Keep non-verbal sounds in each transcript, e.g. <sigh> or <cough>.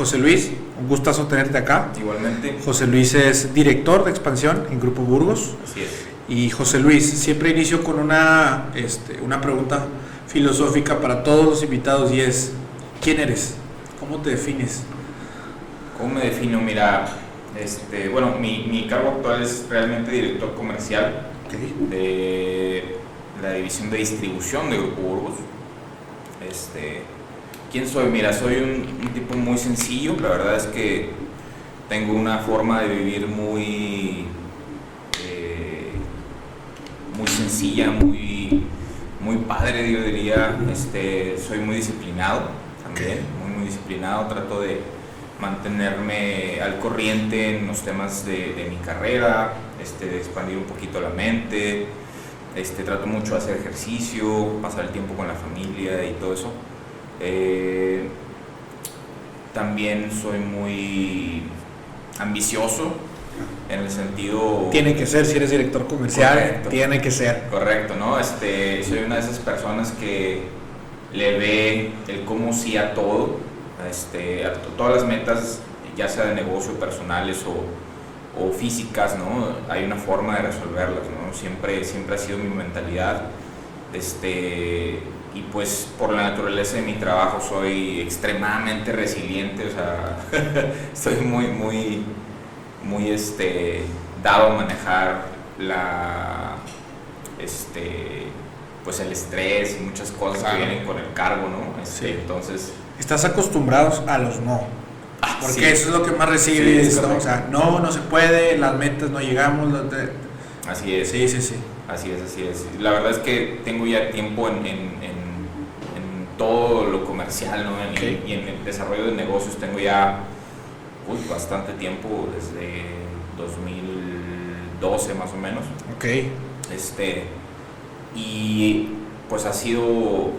José Luis, un gustazo tenerte acá. Igualmente. José Luis es director de expansión en Grupo Burgos. Así es. Y José Luis, siempre inicio con una, este, una pregunta filosófica para todos los invitados y es, ¿quién eres? ¿Cómo te defines? ¿Cómo me defino? Mira, este, bueno, mi, mi cargo actual es realmente director comercial de la división de distribución de Grupo Burgos. Este, ¿Quién soy? Mira, soy un, un tipo muy sencillo, la verdad es que tengo una forma de vivir muy muy sencilla, muy, muy padre, yo diría. Este, soy muy disciplinado también, muy, muy disciplinado. Trato de mantenerme al corriente en los temas de, mi carrera, este, de expandir un poquito la mente. Este, trato mucho de hacer ejercicio, pasar el tiempo con la familia y todo eso. Eh, también soy muy ambicioso, en el sentido... Tiene que ser, si eres director comercial, tiene que ser. Correcto, ¿no? Este, soy una de esas personas que le ve el cómo sí a todo, este, a todas las metas, ya sea de negocio, personales o, o, físicas, ¿no? Hay una forma de resolverlas, ¿no? Siempre, siempre ha sido mi mentalidad. Este, y pues por la naturaleza de mi trabajo soy extremadamente resiliente, o sea, <laughs> soy muy, muy muy este, dado a manejar la, este, pues el estrés y muchas cosas que vienen con el cargo, ¿no? Este, entonces... Estás acostumbrados a los no. Ah, porque eso es lo que más recibes, ¿no? O sea, no, no se puede, las metas no llegamos. Así es. Sí, sí, sí. Así es, así es. La verdad es que tengo ya tiempo en, todo lo comercial, ¿no? Y en el desarrollo de negocios tengo ya bastante tiempo, desde 2012 más o menos. Ok. Este, y pues ha sido,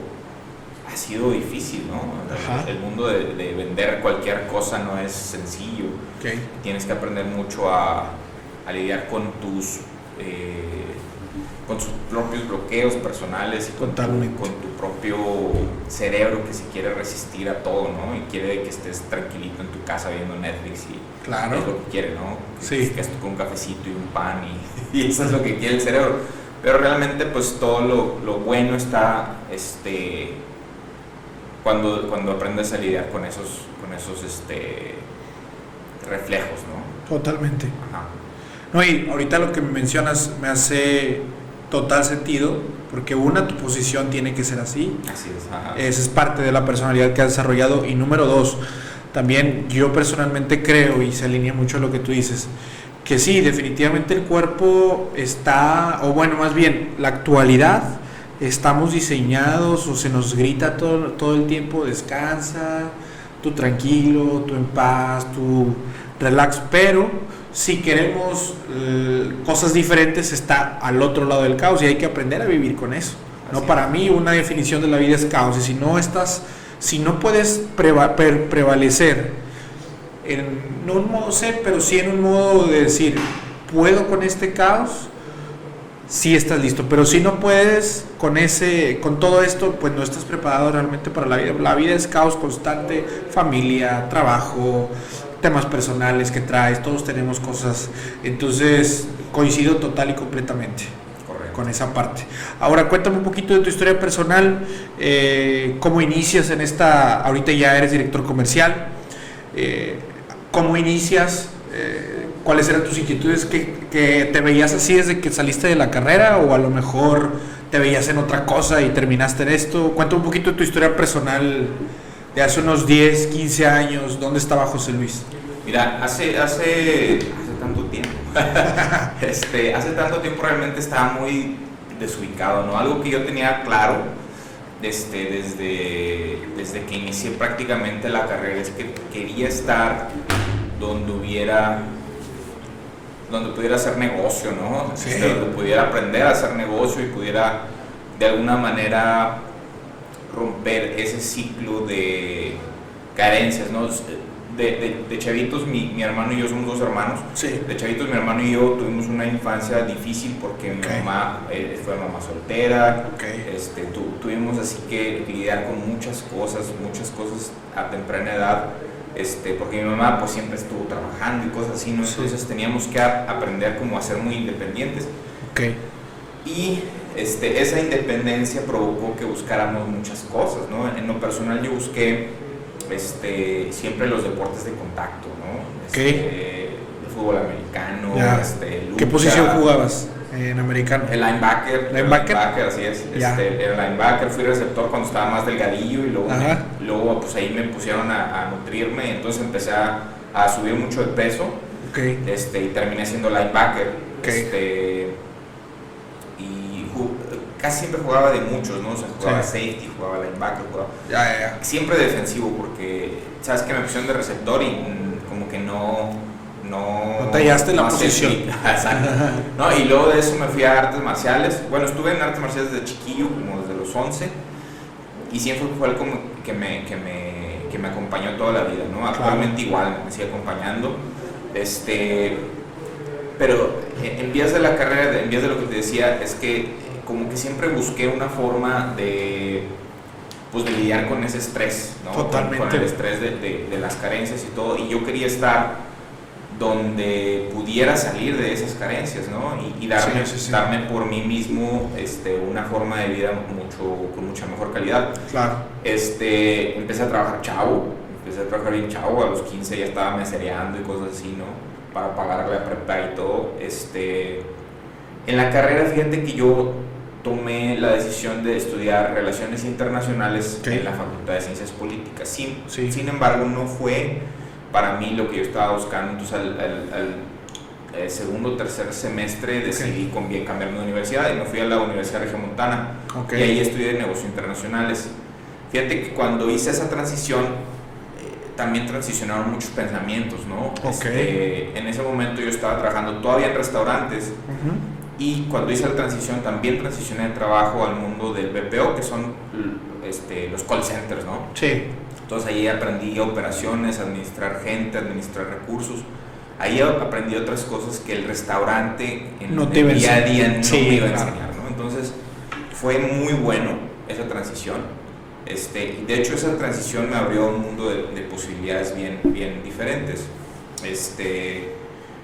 ha sido difícil, ¿no? El, mundo de, vender cualquier cosa no es sencillo. Okay. Tienes que aprender mucho a, a lidiar con tus... Eh, con sus propios bloqueos personales y con tu, propio cerebro que se quiere resistir a todo, ¿no? Y quiere que estés tranquilito en tu casa viendo Netflix y claro. es lo que quiere, ¿no? Que, sí. que con un cafecito y un pan y, <laughs> y, eso es lo que quiere el cerebro. Pero realmente pues todo lo, lo bueno está este, cuando, cuando aprendes a lidiar con esos, con esos este, reflejos, ¿no? Totalmente. No, y ahorita lo que me mencionas me hace total sentido, porque una, tu posición tiene que ser así. Así es. Esa es parte de la personalidad que has desarrollado. Y número dos, también yo personalmente creo, y se alinea mucho a lo que tú dices, que sí, definitivamente el cuerpo está, o bueno, más bien, la actualidad, estamos diseñados o se nos grita todo, todo el tiempo, descansa, tú tranquilo, tú en paz, tú relax, pero si queremos eh, cosas diferentes está al otro lado del caos y hay que aprender a vivir con eso. ¿no? Para mí una definición de la vida es caos y si no estás, si no puedes prevalecer en no un modo ser, pero sí en un modo de decir, puedo con este caos, sí estás listo, pero si no puedes con ese, con todo esto, pues no estás preparado realmente para la vida. La vida es caos constante, familia, trabajo, temas personales que traes, todos tenemos cosas, entonces coincido total y completamente con esa parte. Ahora cuéntame un poquito de tu historia personal, eh, cómo inicias en esta, ahorita ya eres director comercial, eh, cómo inicias, eh, cuáles eran tus inquietudes, que, que te veías así desde que saliste de la carrera o a lo mejor te veías en otra cosa y terminaste en esto, cuéntame un poquito de tu historia personal de hace unos 10, 15 años, ¿dónde estaba José Luis? Mira, hace, hace, hace tanto tiempo, <laughs> este, hace tanto tiempo realmente estaba muy desubicado, ¿no? Algo que yo tenía claro este, desde, desde que inicié prácticamente la carrera es que quería estar donde hubiera donde pudiera hacer negocio, ¿no? Sí. Este, donde pudiera aprender a hacer negocio y pudiera de alguna manera romper ese ciclo de carencias, ¿no? De, de, chavitos, mi, mi, hermano y yo somos dos hermanos. Sí. De chavitos, mi hermano y yo tuvimos una infancia difícil porque mi mamá eh, fue mamá soltera. Okay. Este, tu, tuvimos así que lidiar con muchas cosas, muchas cosas a temprana edad. este, porque mi mamá pues siempre estuvo trabajando y cosas así, ¿no? Entonces teníamos que aprender como a ser muy independientes. Okay. Y este, esa independencia provocó que buscáramos muchas cosas, ¿no? En lo personal yo busqué este, siempre los deportes de contacto, ¿no? Este, el fútbol americano, este, ¿Qué posición jugabas en americano? El linebacker. ¿Linebacker? así es. Este, el linebacker, fui receptor cuando estaba más delgadillo y luego, luego pues ahí me pusieron a, nutrirme, entonces empecé a, a, subir mucho de peso. Okay. Este, y terminé siendo linebacker. Este, casi siempre jugaba de muchos, ¿no? O sea, jugaba safety, jugaba linebacker, jugaba... Ya, ya, ya. Siempre defensivo porque, ¿sabes que Me pusieron de receptor y como que no... No, no tallaste la posición. <laughs> No, y luego de eso me fui a artes marciales. Bueno, estuve en artes marciales desde chiquillo, como desde los 11. Y siempre fue algo que me, que me, que me acompañó toda la vida, ¿no? Actualmente igual me sigue acompañando. Este, pero en vías de la carrera, en vías de lo que te decía, es que como que siempre busqué una forma de, pues, de lidiar con ese estrés, ¿no? Totalmente. Con, el estrés de, de, las carencias y todo. Y yo quería estar donde pudiera salir de esas carencias, ¿no? Y, darme, darme por mí mismo este, una forma de vida mucho, con mucha mejor calidad. Claro. Este, empecé a trabajar chavo, empecé a trabajar bien chavo, a los 15 ya estaba mesereando y cosas así, ¿no? Para pagar la prepa y todo. Este, en la carrera, fíjate que yo tomé la decisión de estudiar relaciones internacionales en la Facultad de Ciencias Políticas. Sin, sin embargo, no fue para mí lo que yo estaba buscando. Entonces, al, eh, segundo o tercer semestre decidí okay. cambiarme de universidad y me fui a la Universidad Regiomontana. Y ahí estudié negocios internacionales. Fíjate que cuando hice esa transición, eh, también transicionaron muchos pensamientos, ¿no? Este, en ese momento yo estaba trabajando todavía en restaurantes. Y cuando hice la transición, también transicioné de trabajo al mundo del BPO, que son este, los call centers, ¿no? Sí. Entonces ahí aprendí operaciones, administrar gente, administrar recursos. Ahí aprendí otras cosas que el restaurante en no el día a día no me iba a enseñar, ¿no? Entonces fue muy bueno esa transición. Este, de hecho esa transición me abrió un mundo de, de posibilidades bien, bien diferentes. Este,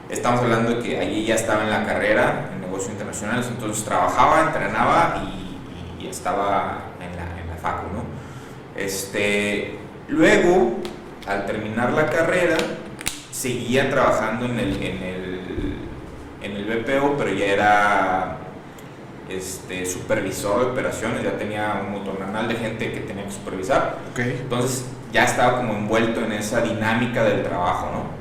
estamos hablando de que allí ya estaba en la carrera internacionales, entonces trabajaba, entrenaba y, estaba en la, en la facu, ¿no? Este, luego, al terminar la carrera, seguía trabajando en el, en el, en el BPO, pero ya era este, supervisor de operaciones, ya tenía un montón de gente que tenía que supervisar. Okay. Entonces ya estaba como envuelto en esa dinámica del trabajo, ¿no?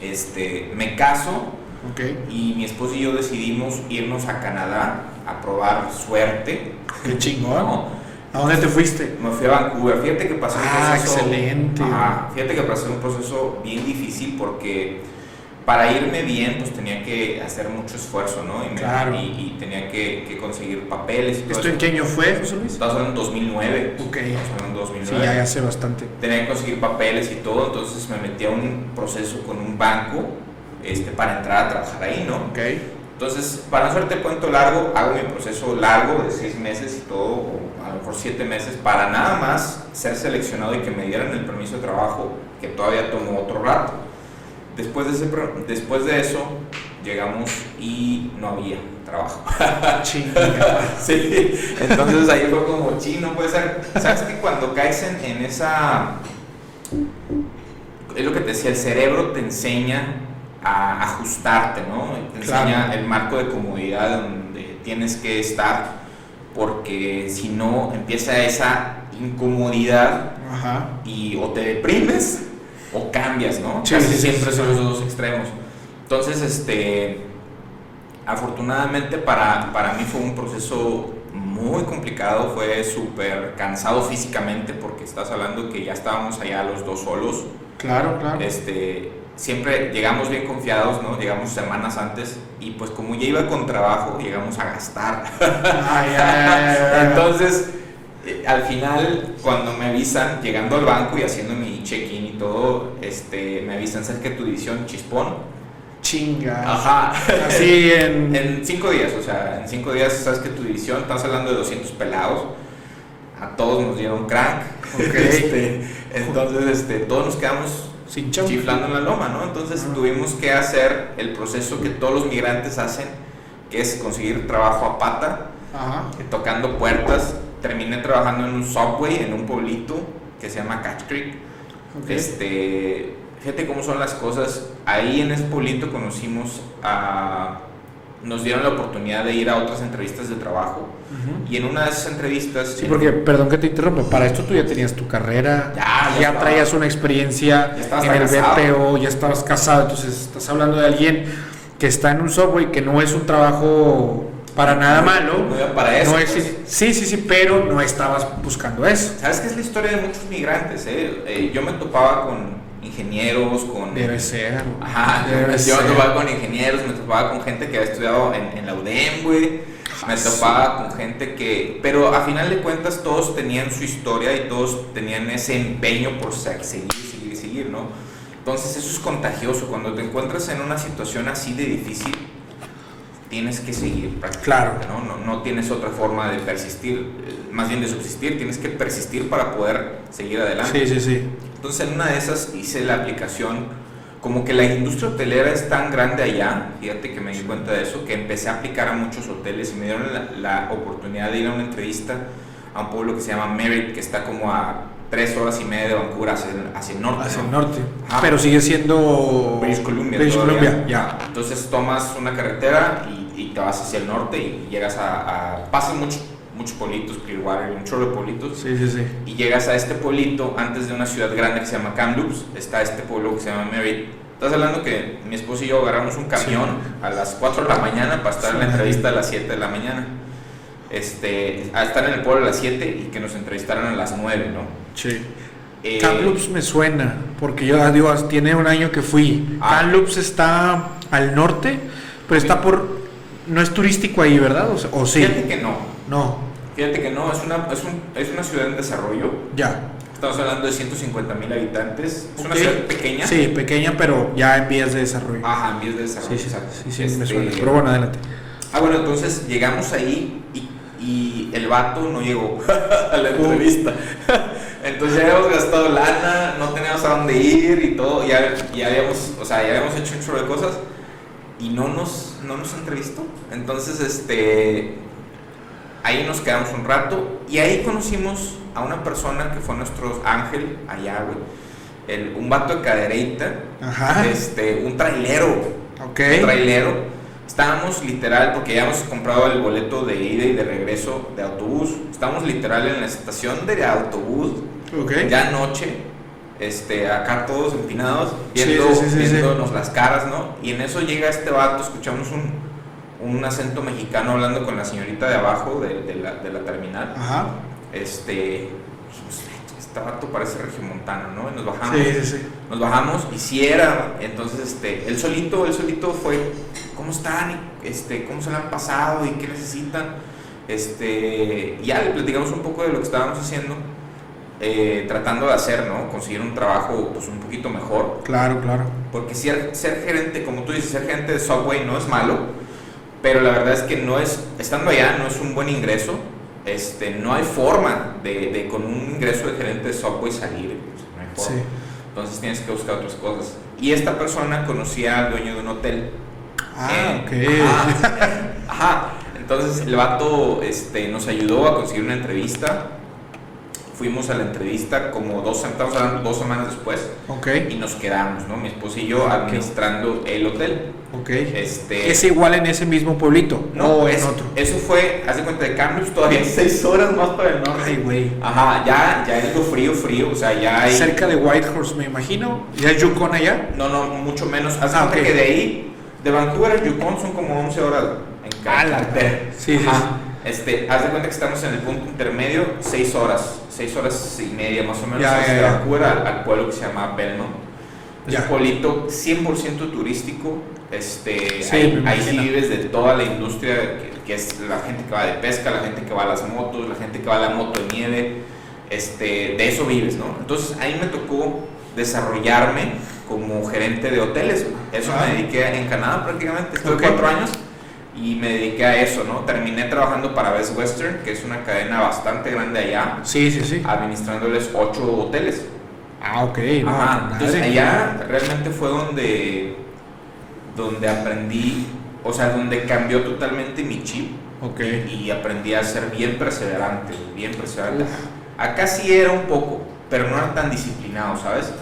este, me caso y mi esposo y yo decidimos irnos a Canadá a probar suerte. Qué chingón. <laughs> ¿A dónde te fuiste? Me fui a Vancouver. Fíjate que pasó un ah, proceso. Excelente. fíjate que pasó un proceso bien difícil porque para irme bien, pues tenía que hacer mucho esfuerzo, ¿no? Y, claro. y, tenía que, conseguir papeles. ¿Esto en qué año fue, José Luis? Estaba hablando en 2009. Ok. Estaba en 2009. Sí, ya hace bastante. Tenía que conseguir papeles y todo, entonces me metí a un proceso con un banco este, para entrar a trabajar ahí, ¿no? Entonces, para no hacerte cuento largo, hago mi proceso largo de seis meses y todo, o a lo mejor siete meses, para nada más ser seleccionado y que me dieran el permiso de trabajo, que todavía tomó otro rato. Después de, ese, después de eso, llegamos y no había trabajo. <laughs> <laughs> sí, entonces ahí fue como, chino, puede ser. ¿Sabes que cuando caes en, esa. Es lo que te decía, el cerebro te enseña a ajustarte, ¿no? Te enseña el marco de comodidad donde tienes que estar, porque si no empieza esa incomodidad y o te deprimes o cambias, ¿no? Casi siempre son los dos extremos. Entonces, este, afortunadamente para, para mí fue un proceso muy complicado, fue súper cansado físicamente porque estás hablando que ya estábamos allá los dos solos. Claro, claro. Este, siempre llegamos bien confiados, ¿no? Llegamos semanas antes y pues como ya iba con trabajo, llegamos a gastar. Entonces, eh, al final, cuando me avisan, llegando al banco y haciendo mi check-in y todo, este, me avisan, ¿sabes que tu división chispón? Chinga. Ajá. Así en... <laughs> en cinco días, o sea, en cinco días sabes que tu división, estás hablando de 200 pelados, a todos nos dieron crank. <laughs> Este, entonces, este, todos nos quedamos Sin chiflando en la loma, ¿no? Entonces tuvimos que hacer el proceso que todos los migrantes hacen, que es conseguir trabajo a pata, eh, tocando puertas. Terminé trabajando en un subway, en un pueblito que se llama Catch Creek. Ok. Este, fíjate cómo son las cosas. Ahí en ese pueblito conocimos a... Nos dieron la oportunidad de ir a otras entrevistas de trabajo. Y en una de esas entrevistas... Sí, porque, perdón que te interrumpa, para esto tú ya tenías tu carrera, Ya, ya traías una experiencia Ya en el. BPO, ya estabas casado, entonces estás hablando de alguien que está en un subway que no es un trabajo para nada malo. No iba para eso, No es- pues. sí, sí, sí, pero no estabas buscando eso. ¿Sabes qué es la historia de muchos migrantes? eh? Eh, yo me topaba con ingenieros, con... Debe ser. Ajá, debe yo ser. me topaba con ingenieros, me topaba con gente que había estudiado en, en la UDEM, güey. Me Ah, topaba con gente que... Pero a final de cuentas todos tenían su historia y todos tenían ese empeño por se- seguir, seguir, seguir, ¿no? Entonces eso es contagioso. Cuando te encuentras en una situación así de difícil, tienes que seguir prácticamente, ¿no? No, no tienes otra forma de persistir, eh, más bien de subsistir, tienes que persistir para poder seguir adelante. Sí, sí, sí. Entonces en una de esas hice la aplicación, como que la industria hotelera es tan grande allá, fíjate que me di cuenta de eso, que empecé a aplicar a muchos hoteles y me dieron la, la oportunidad de ir a una entrevista a un pueblo que se llama Merritt, que está como a tres horas y media de Vancouver hacia el, hacia el norte. Hacia ¿no? el norte. Ajá. Pero sigue siendo British Columbia. British. Columbia, ya. Entonces tomas una carretera y, y te vas hacia el norte y llegas a... a muchos muchos pueblitos, Clearwater, un chorro de pueblitos. Sí, sí, sí. Y llegas a este pueblito antes de una ciudad grande que se llama Kamloops. Está este pueblo que se llama Merritt. Estás hablando que mi esposo y yo agarramos un camión a las 4 de la mañana para estar en la entrevista a las 7 de la mañana. Este, a estar en el pueblo a las 7 y que nos entrevistaran a las 9, ¿no? Sí. Eh, Kamloops me suena, porque yo digo, tiene un año que fui. Ah. Kamloops está al norte, pero está por... No es turístico ahí, ¿verdad? O, o sí. Fíjate que no. No, Fíjate que no, es una, es, un- es una ciudad en desarrollo. ya. Estamos hablando de 150 mil habitantes. Es una ciudad pequeña. Sí, pequeña, pero ya en vías de desarrollo. Ajá, en vías de desarrollo. sí, sí, exacto. sí, sí, me Este, suena. Pero bueno, adelante. Ah, bueno, entonces llegamos ahí y, y el vato no llegó <laughs> a la entrevista. <laughs> Entonces ya habíamos gastado lana, no teníamos a dónde ir y todo. Ya, ya habíamos, o sea, ya habíamos hecho un chorro de cosas y no nos, no nos entrevistó. Entonces, este, ahí nos quedamos un rato y ahí conocimos a una persona que fue nuestro ángel allá, güey. El- un vato de cadereita, Ajá. este, un trailero, Ok. un trailero. Estábamos literal, porque ya hemos comprado el boleto de ida y de regreso de autobús. Estábamos literal en la estación de autobús, Ok. ya noche, este, acá todos empinados, viendo, sí, sí. viéndonos las caras, ¿no? Y en eso llega este vato, escuchamos un, un acento mexicano hablando con la señorita de abajo de, de la, de la terminal. Ajá. Este, dijimos, este vato parece regiomontano, ¿no? Y nos bajamos. Sí, sí, sí. Nos bajamos y si era, entonces este, él solito, él solito fue, ¿cómo están? Este, ¿Cómo se le han pasado? ¿Y qué necesitan? Este, ya le platicamos un poco de lo que estábamos haciendo, eh, tratando de hacer, ¿no? Conseguir un trabajo pues un poquito mejor. Claro, claro. Porque ser, ser gerente, como tú dices, ser gerente de Subway no es malo, pero la verdad es que no es, estando allá no es un buen ingreso. Este, no hay forma de, de con un ingreso de gerente de Subway salir. pues, no hay forma. Sí. Entonces tienes que buscar otras cosas. Y esta persona conocía al dueño de un hotel. Ah, Eh, ok. Ajá. Ajá. Entonces el vato este, nos ayudó a conseguir una entrevista. Fuimos a la entrevista como dos, estamos hablando dos semanas después Ok. y nos quedamos, ¿no? Mi esposa y yo administrando el hotel. Ok. Este, ¿Es igual en ese mismo pueblito? no, ¿O en es- otro? eso fue, haz de cuenta de Kamloops, todavía <laughs> seis horas más para el norte. Ay, güey. Ajá, ya, ya es lo frío, frío, o sea, ya hay... Cerca de Whitehorse, me imagino. ¿Ya es Yukon allá? No, no, mucho menos. Haz de Ah, cuenta ok. que de ahí, de Vancouver a Yukon son como 11 horas en Ah, la carretera. Sí, sí, Ajá. Este, haz de cuenta que estamos en el punto intermedio, 6 horas, 6 horas y media más o menos, Ya, desde ya. Vancouver al, al pueblo que se llama Belmont. Es un pueblito 100% turístico. Este, Sí, ahí, ahí sí vives de toda la industria, que, que es la gente que va de pesca, la gente que va a las motos, la gente que va a la moto de nieve. Este, de eso vives, ¿no? Entonces ahí me tocó desarrollarme como gerente de hoteles. Eso Ah. me dediqué en Canadá prácticamente. Estuve Ok. cuatro años y me dediqué a eso, ¿no? Terminé trabajando para Best Western, que es una cadena bastante grande allá. Sí, sí, sí. Administrándoles ocho hoteles. Ah, ok. entonces allá realmente fue donde, donde aprendí, o sea, donde cambió totalmente mi chip. Ok. Y aprendí a ser bien perseverante, bien perseverante. Acá sí era un poco, pero no era tan disciplinado, ¿sabes?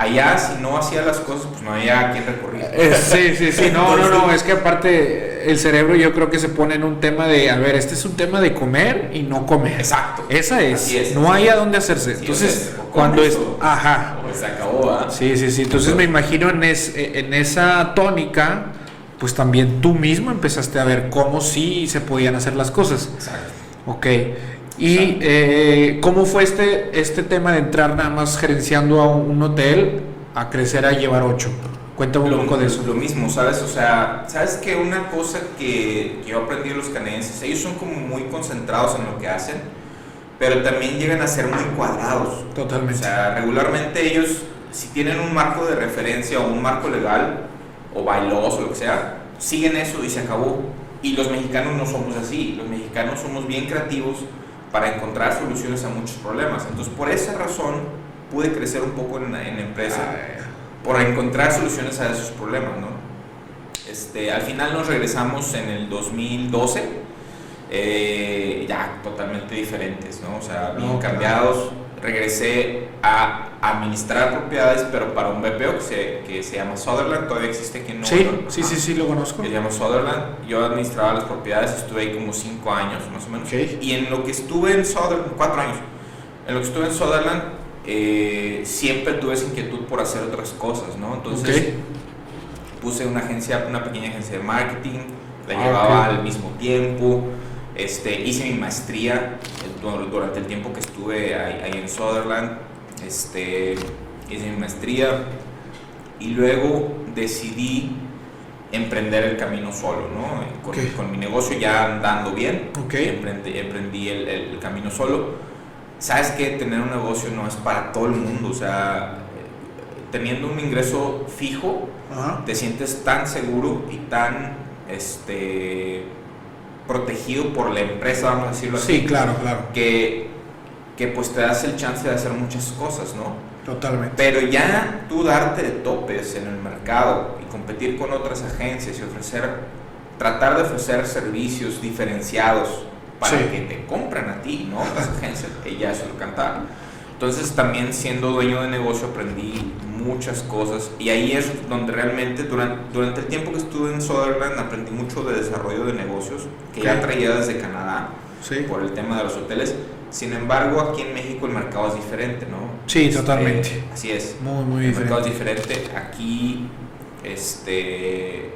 Allá, si no hacía las cosas, pues no había a quién recurrir. Eh, sí, sí, sí. No, no, no. Es que aparte, el cerebro yo creo que se pone en un tema de, a ver, este es un tema de comer y no comer. Exacto. Esa es. no hay a dónde hacerse. Entonces, cuando es. Ajá. Pues se acabó, ¿ah? Sí, sí, sí. Entonces me imagino en, en esa tónica, pues también tú mismo empezaste a ver cómo sí se podían hacer las cosas. Exacto. Ok. ¿Y eh, cómo fue este, este tema de entrar nada más gerenciando a un hotel a crecer a llevar ocho? Cuéntame un poco de eso. Lo mismo, ¿sabes? O sea, ¿sabes que Una cosa que, yo aprendí de los canadienses, ellos son como muy concentrados en lo que hacen, pero también llegan a ser muy cuadrados. Totalmente. O sea, regularmente ellos, si tienen un marco de referencia o un marco legal, o bailoso o lo que sea, siguen eso y se acabó. Y los mexicanos no somos así, los mexicanos somos bien creativos para encontrar soluciones a muchos problemas. Entonces, por esa razón, pude crecer un poco en, la empresa, ah, por encontrar soluciones a esos problemas, ¿no? Este, al final nos regresamos en el 2012, eh, ya totalmente diferentes, ¿no? O sea, bien cambiados. Regresé a administrar propiedades, pero para un BPO que se, que se llama Sutherland, todavía existe aquí en Nueva Sí, sí, sí, sí, lo conozco. Se llama Sutherland. Yo administraba las propiedades, estuve ahí como cinco años más o menos. Y en lo que estuve en Sutherland, cuatro años, en lo que estuve en Sutherland, eh, siempre tuve esa inquietud por hacer otras cosas, ¿no? Entonces puse una agencia, una pequeña agencia de marketing, la ah, llevaba al mismo tiempo. Este, hice mi maestría eh, durante el tiempo que estuve ahí, ahí en Sutherland. Este, hice mi maestría y luego decidí emprender el camino solo, ¿no? Con, con mi negocio ya andando bien, emprendí, emprendí el, el, camino solo. Sabes que tener un negocio no es para todo el mundo, o sea, teniendo un ingreso fijo, te sientes tan seguro y tan este, protegido por la empresa, vamos a decirlo así. Sí, claro, claro. Que que pues te das el chance de hacer muchas cosas, ¿no? Totalmente. Pero ya tú darte de topes en el mercado y competir con otras agencias y ofrecer, tratar de ofrecer servicios diferenciados para que te compren a ti, ¿no? Otras agencias, que ya es lo cantar. Entonces también siendo dueño de negocio aprendí muchas cosas y ahí es donde realmente durante, durante el tiempo que estuve en Sutherland aprendí mucho de desarrollo de negocios que ya traía desde Canadá por el tema de los hoteles sin embargo, aquí en México el mercado es diferente, ¿no? Sí, este, totalmente. Así es. Muy, muy diferente. El mercado es diferente. Aquí, este,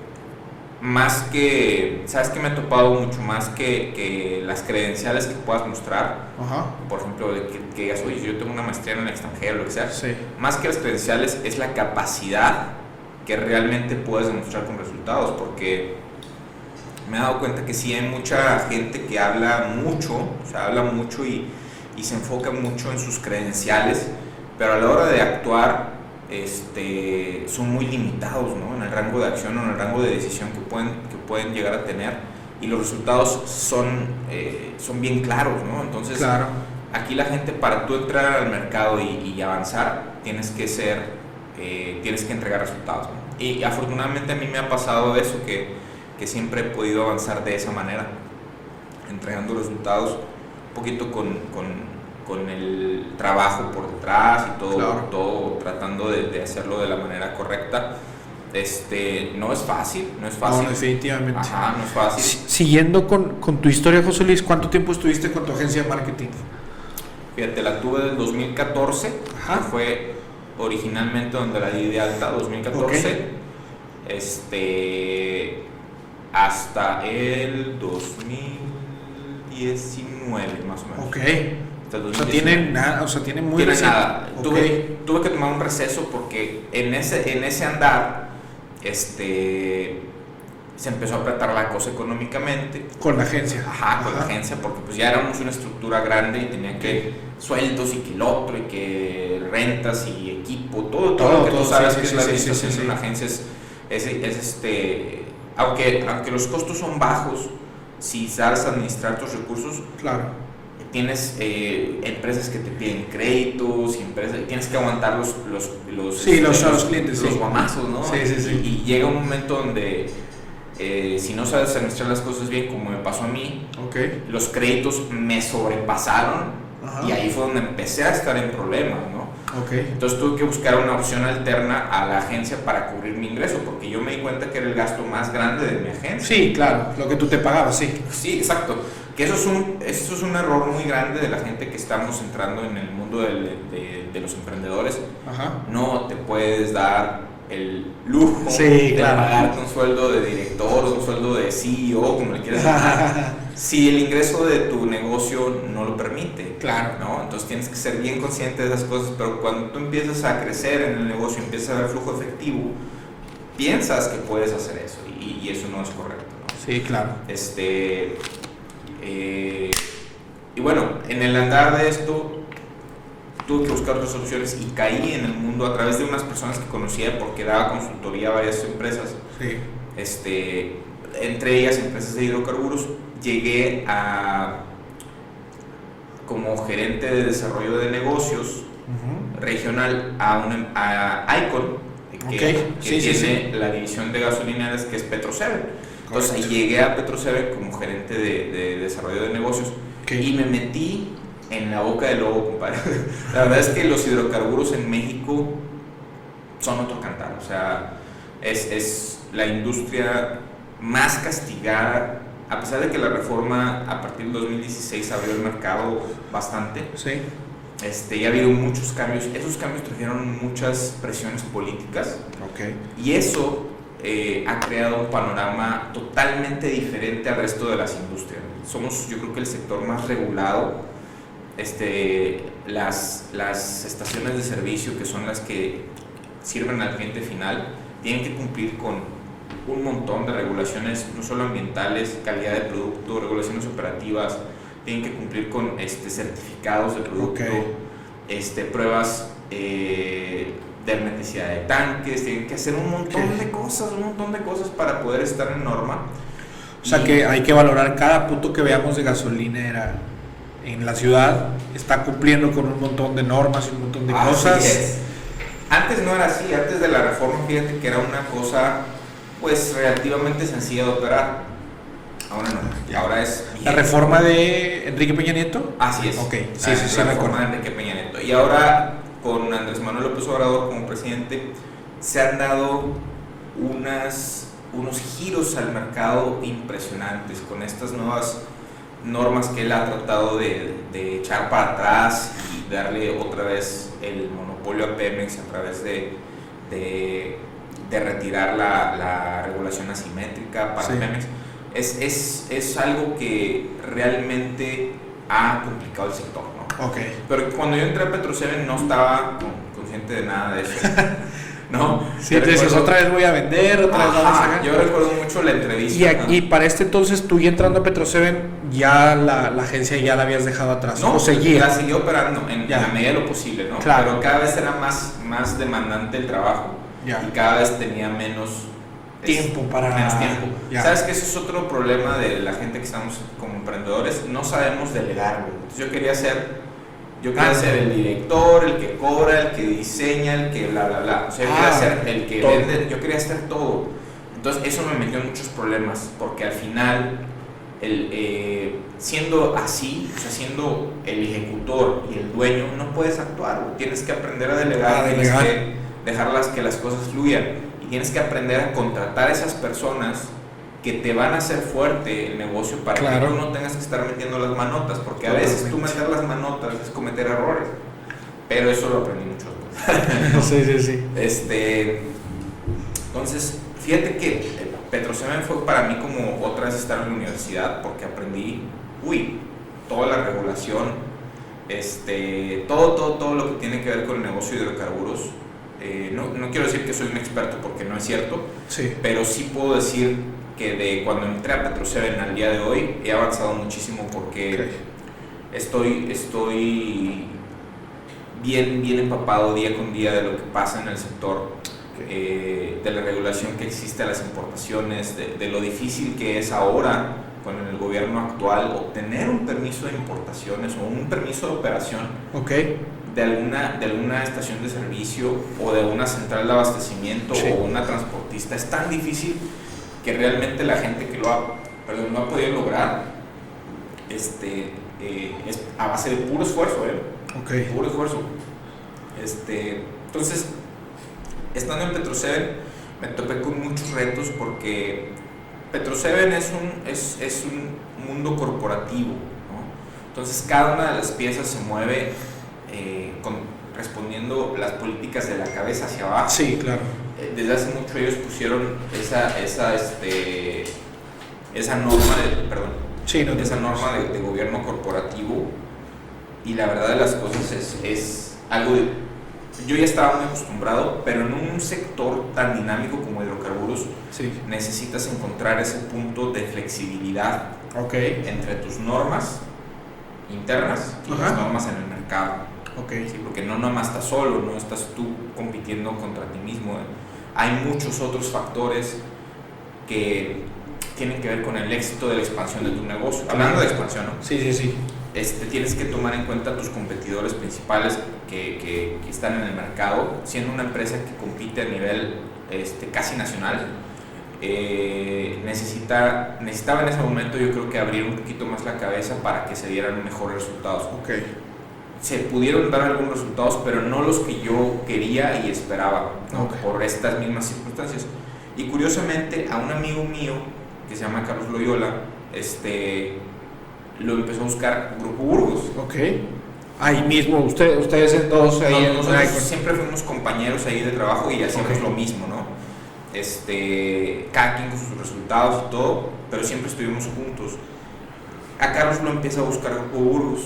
más que, ¿sabes qué me ha topado mucho más que, que las credenciales que puedas mostrar? Ajá. Por ejemplo, de que, que digas, oye, yo tengo una maestría en el extranjero, lo que sea. Sí. Más que las credenciales es la capacidad que realmente puedes demostrar con resultados, porque me he dado cuenta que sí hay mucha gente que habla mucho, o sea, habla mucho y, y se enfoca mucho en sus credenciales, pero a la hora de actuar este, son muy limitados ¿no? en el rango de acción o en el rango de decisión que pueden, que pueden llegar a tener y los resultados son, eh, son bien claros. ¿no? Entonces, claro. aquí la gente para tú entrar al mercado y, y avanzar tienes que ser, eh, tienes que entregar resultados. Y afortunadamente a mí me ha pasado eso que que siempre he podido avanzar de esa manera, entregando resultados un poquito con, con, con el trabajo por detrás y todo, todo tratando de, de, hacerlo de la manera correcta. Este, no es fácil, no es fácil. No, definitivamente. Ajá, no es fácil. siguiendo con, con, tu historia, José Luis, ¿cuánto tiempo estuviste con tu agencia de marketing? Fíjate, la tuve del 2014, Ajá. fue originalmente donde la di de alta, 2014. Este, hasta el 2019 más o menos. Ok. O sea, tiene nada, o sea, tiene muy tiene nada. Tuve, tuve, que tomar un receso porque en ese, en ese andar este, se empezó a apretar la cosa económicamente. Con la agencia. Ajá, con la agencia, porque pues ya éramos una estructura grande y tenía que sueldos y que el otro y que rentas y equipo, todo, todo, lo que tú sabes que es la administración de una agencia es, es, es este aunque, aunque los costos son bajos, si sabes administrar tus recursos, Claro. Tienes eh, empresas que te piden créditos y empresas, tienes que aguantar los, los, los, Sí, los- este, los clientes, los sí. guamazos, ¿no? Sí, sí, sí. Y, y llega un momento donde eh, si no sabes administrar las cosas bien, como me pasó a mí, Ok. los créditos me sobrepasaron Ajá. y ahí fue donde empecé a estar en problemas, ¿no? Ok. Entonces tuve que buscar una opción alterna a la agencia para cubrir mi ingreso, porque yo me di cuenta que era el gasto más grande de mi agencia. Sí, claro, lo que tú te pagabas, sí. Sí, exacto. Que eso es un, eso es un error muy grande de la gente que estamos entrando en el mundo de, de los emprendedores. Ajá. No te puedes dar el lujo Sí, de claro. pagarte un sueldo de director un sueldo de CEO, como le quieras llamar, <laughs> si el ingreso de tu negocio no lo permite. Claro. ¿no? Entonces tienes que ser bien consciente de esas cosas, pero cuando tú empiezas a crecer en el negocio, empiezas a ver flujo efectivo, piensas que puedes hacer eso y, y eso no es correcto. ¿no? Sí, claro. Este, eh, y bueno, en el andar de esto, tuve que buscar otras opciones y caí en el mundo a través de unas personas que conocía porque daba consultoría a varias empresas, Sí. este, entre ellas empresas de hidrocarburos. Llegué a como gerente de desarrollo de negocios regional a, una, a Icon, que, Ok, que sí, sí, tiene la división de gasolineras que es Petro Entonces Correcto. llegué a Petro como gerente de, de desarrollo de negocios Ok. y me metí en la boca del lobo, compadre. <laughs> La verdad es que los hidrocarburos en México son otro cantar, o sea, es, es la industria más castigada, a pesar de que la reforma a partir del 2016 abrió el mercado bastante, Sí. Este, ya ha habido muchos cambios. Esos cambios trajeron muchas presiones políticas Ok. y eso eh, ha creado un panorama totalmente diferente al resto de las industrias. Somos, yo creo que el sector más regulado. Este, las, las estaciones de servicio, que son las que sirven al cliente final, tienen que cumplir con un montón de regulaciones, no solo ambientales, calidad de producto, regulaciones operativas, tienen que cumplir con este, certificados de producto, este, pruebas eh, de hermeticidad de tanques, tienen que hacer un montón de cosas, un montón de cosas para poder estar en norma. O sea Y- que hay que valorar cada punto que veamos de gasolinera en la ciudad. Está cumpliendo con un montón de normas y un montón de Así cosas. es. Antes no era así, antes de la reforma, fíjate que era una cosa pues relativamente sencilla de operar. Ahora no, y ahora es... La reforma de Enrique Peña Nieto. Así es. Ok, sí, sí, sí, La reforma de Enrique Peña Nieto. Y ahora con Andrés Manuel López Obrador como presidente se han dado unas, unos giros al mercado impresionantes con estas nuevas normas que él ha tratado de, de echar para atrás y darle otra vez el monopolio a Pemex a través de, de, de retirar la, la regulación asimétrica para Sí. Pemex. Es, es, es algo que realmente ha complicado el sector, ¿no? Ok. Pero cuando yo entré a Petroseven no estaba con- consciente de nada de eso. <laughs> ¿No? Sí, entonces recuerdo- otra vez voy a vender, otra vez vamos a Ajá, sacar. Yo recuerdo mucho la entrevista. Y, a- y para este entonces, tú ya entrando a Petro7, ya la, la agencia ya la habías dejado atrás. No, o seguía. la siguió operando en, en Ya. la medida de lo posible, ¿no? Claro. Pero cada vez era más, más demandante el trabajo Ya. y cada vez tenía menos Tiempo para- menos tiempo. ¿Sabes que ese es otro problema de la gente que estamos como emprendedores? No sabemos delegar, güey. Entonces yo quería ser yo quería Ah. ser el director, el que cobra, el que diseña, el que bla bla bla. O sea, yo Ah, quería ser el que todo. vende, yo quería hacer todo. Entonces eso me metió en muchos problemas porque al final el, eh, siendo así, o sea, siendo el ejecutor y el dueño, no puedes actuar, tienes que aprender a delegar, A tienes delegar. que dejarlas que las cosas fluyan tienes que aprender a contratar a esas personas que te van a hacer fuerte el negocio para Claro. que tú no tengas que estar metiendo las manotas, porque a veces tú meter las manotas es cometer errores. Pero eso lo aprendí mucho. <laughs> sí, sí, sí. Este, entonces, fíjate que Petrosemen fue para mí como otra vez estar en la universidad porque aprendí, uy, toda la regulación, este, todo, todo, todo lo que tiene que ver con el negocio de hidrocarburos. Eh, no, no quiero decir que soy un experto porque no es cierto, Sí. pero sí puedo decir que de cuando entré a Petroseven al día de hoy he avanzado muchísimo porque estoy, estoy bien, bien empapado día con día de lo que pasa en el sector. eh, de la regulación que existe a las importaciones, de, lo difícil que es ahora con el gobierno actual obtener un permiso de importaciones o un permiso de operación okay. De, alguna, de alguna estación de servicio o de una central de abastecimiento o una transportista. Es tan difícil que realmente la gente que lo ha, perdón, no ha podido lograr este, eh, es a base de puro esfuerzo, ¿eh? Puro esfuerzo. Este, entonces, estando en Petroseven, me topé con muchos retos porque Petroseven es un, es, es un mundo corporativo, ¿no? Entonces, cada una de las piezas se mueve eh, con, respondiendo las políticas de la cabeza hacia abajo. Sí, claro. Eh, desde hace mucho ellos pusieron esa, esa, este, esa norma de, perdón, esa norma de, gobierno corporativo y la verdad de las cosas es, es algo de, yo ya estaba muy acostumbrado, pero en un sector tan dinámico como hidrocarburos necesitas encontrar ese punto de flexibilidad okay. entre tus normas internas y las normas en el mercado. Okay. Sí, porque no nomás estás solo, no estás tú compitiendo contra ti mismo. Hay muchos otros factores que tienen que ver con el éxito de la expansión de tu negocio. Hablando de expansión, ¿no? Sí, sí, sí. Este, tienes que tomar en cuenta tus competidores principales que, que, están en el mercado, siendo una empresa que compite a nivel este, casi nacional. Eh, necesita, necesitaba en ese momento yo creo que abrir un poquito más la cabeza para que se dieran mejores resultados. Okay. Se pudieron dar algunos resultados, pero no los que yo quería y esperaba por estas mismas circunstancias. Y curiosamente a un amigo mío que se llama Carlos Loyola, este, lo empezó a buscar Grupo Burgos. Ok. Ahí mismo, usted, ustedes dos ahí. nosotros siempre fuimos compañeros ahí de trabajo y hacíamos lo mismo, ¿no? Este, cada quien con sus resultados y todo, pero siempre estuvimos juntos. A Carlos lo empieza a buscar Grupo Burgos.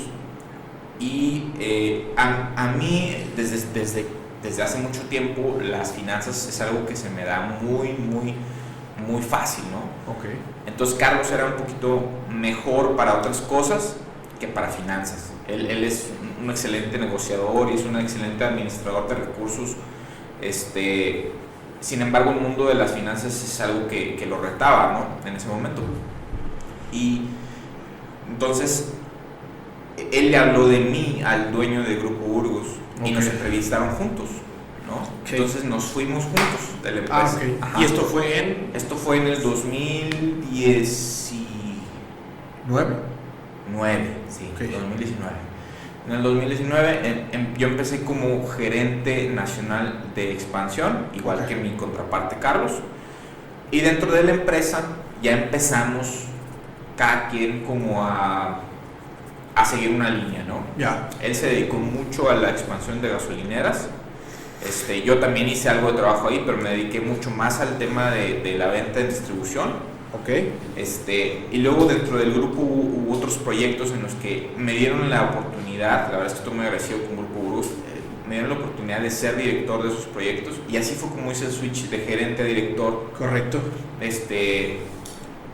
Y eh, a, a, mí, desde, desde, desde hace mucho tiempo, las finanzas es algo que se me da muy, muy muy fácil, ¿no? Ok. Entonces Carlos era un poquito mejor para otras cosas que para finanzas. Él, él es un excelente negociador y es un excelente administrador de recursos. Este, sin embargo, el mundo de las finanzas es algo que, que lo retaba, ¿no? En ese momento. Y entonces, él le habló de mí al dueño de Grupo Burgos y nos entrevistaron juntos. Entonces nos fuimos juntos de la ah, empresa. ¿Y esto fue en? Esto fue en el 2019. 9, sí, 2019. En el 2019 yo empecé como gerente nacional de expansión, igual que mi contraparte Carlos. Y dentro de la empresa ya empezamos cada quien como a, a seguir una línea, ¿no? Ya. Él se dedicó mucho a la expansión de gasolineras este, yo también hice algo de trabajo ahí, pero me dediqué mucho más al tema de, de la venta en distribución. Ok. Este, y luego dentro del grupo hubo, otros proyectos en los que me dieron la oportunidad, la verdad es que estoy muy agradecido con Grupo Burgos, eh, me dieron la oportunidad de ser director de esos proyectos y así fue como hice el switch de gerente a director. Correcto. Este,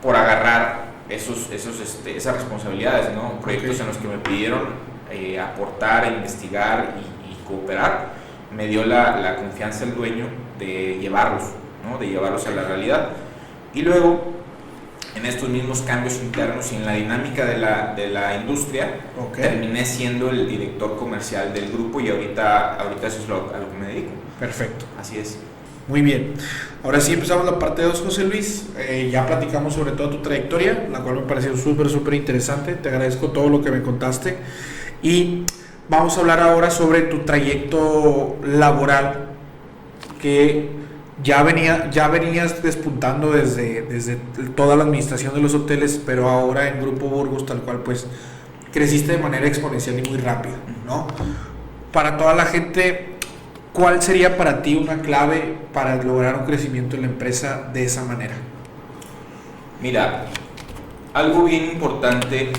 por agarrar esos, esos, este, esas responsabilidades, ¿no? Proyectos en los que me pidieron eh, aportar, investigar y, y cooperar me dio la, la confianza el dueño de llevarlos, ¿no? de llevarlos a la realidad. Y luego, en estos mismos cambios internos y en la dinámica de la, de la industria, terminé siendo el director comercial del grupo y ahorita, ahorita eso es lo, a lo que me dedico. Perfecto. Así es. Muy bien. Ahora sí empezamos la parte 2, José Luis. Eh, ya platicamos sobre toda tu trayectoria, la cual me pareció súper, súper interesante. Te agradezco todo lo que me contaste. Y Vamos a hablar ahora sobre tu trayecto laboral que ya, venía, ya venías despuntando desde, desde toda la administración de los hoteles, pero ahora en Grupo Burgos, tal cual, pues creciste de manera exponencial y muy rápida, ¿no? Para toda la gente, ¿cuál sería para ti una clave para lograr un crecimiento en la empresa de esa manera? Mira, algo bien importante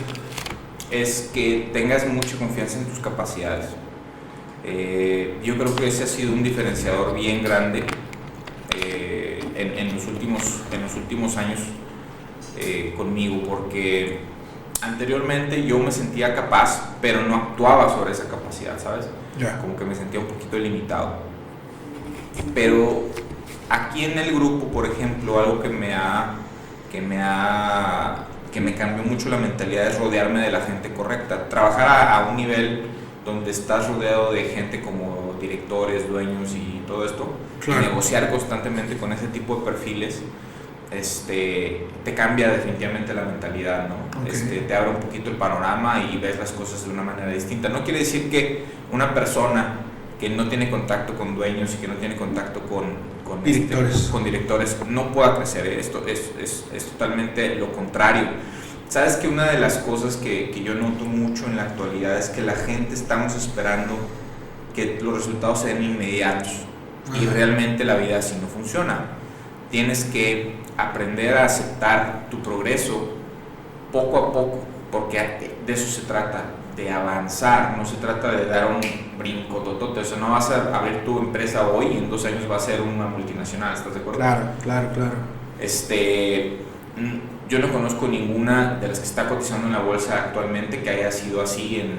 es que tengas mucha confianza en tus capacidades. Eh, yo creo que ese ha sido un diferenciador bien grande eh, en, los últimos, en los últimos años eh, conmigo, porque anteriormente yo me sentía capaz, pero no actuaba sobre esa capacidad, ¿sabes? Como que me sentía un poquito limitado. Pero aquí en el grupo, por ejemplo, algo que me ha, que me ha, que me cambió mucho la mentalidad es rodearme de la gente correcta. Trabajar a, un nivel donde estás rodeado de gente como directores, dueños y todo esto, y negociar constantemente con ese tipo de perfiles, este, te cambia definitivamente la mentalidad, ¿no? Este, te abre un poquito el panorama y ves las cosas de una manera distinta. No quiere decir que una persona que no tiene contacto con dueños y que no tiene contacto con, con, este, directores. con directores no pueda crecer. ¿eh? Esto es, es, es, totalmente lo contrario. Sabes que una de las cosas que, que, yo noto mucho en la actualidad es que la gente estamos esperando que los resultados sean inmediatos y realmente la vida así no funciona. Tienes que aprender a aceptar tu progreso poco a poco, porque de eso se trata, de avanzar, no se trata de dar un brinco totote, o sea, no vas a abrir tu empresa hoy y en dos años va a ser una multinacional, ¿estás de acuerdo? Claro, claro, claro. Este, yo no conozco ninguna de las que está cotizando en la bolsa actualmente que haya sido así en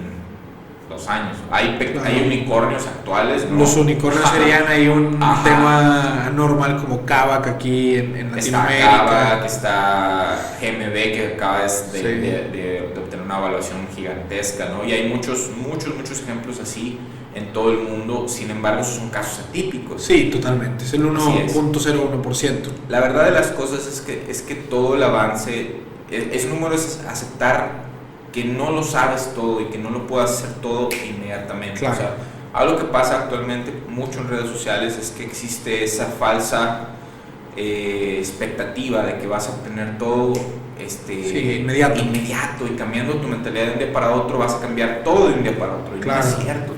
dos años. Hay, hay unicornios actuales. Los unicornios serían ahí un tema normal como Kavak aquí en, en Latinoamérica. Está Kavak, está GMB que acaba de, de, obtener una evaluación gigantesca, ¿no? Y hay muchos, muchos, muchos ejemplos así en todo el mundo, sin embargo, son casos atípicos. Sí, totalmente, es el 1.01%. La verdad de las cosas es que, es que todo el avance, es, es número es aceptar que no lo sabes todo y que no lo puedas hacer todo inmediatamente. O sea, algo que pasa actualmente mucho en redes sociales es que existe esa falsa eh, expectativa de que vas a obtener todo este, inmediato. inmediato y cambiando tu mentalidad de un día para otro vas a cambiar todo de un día para otro. Y no es cierto.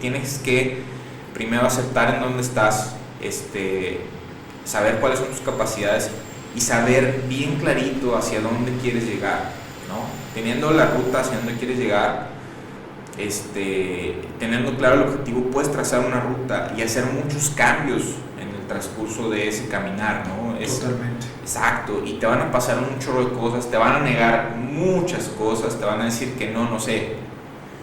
Tienes que primero aceptar en dónde estás, este, saber cuáles son tus capacidades y saber bien clarito hacia dónde quieres llegar. ¿No? teniendo la ruta hacia donde quieres llegar, este, teniendo claro el objetivo, puedes trazar una ruta y hacer muchos cambios en el transcurso de ese caminar, ¿no? Totalmente. Exacto, y te van a pasar un chorro de cosas, te van a negar muchas cosas, te van a decir que no, no sé,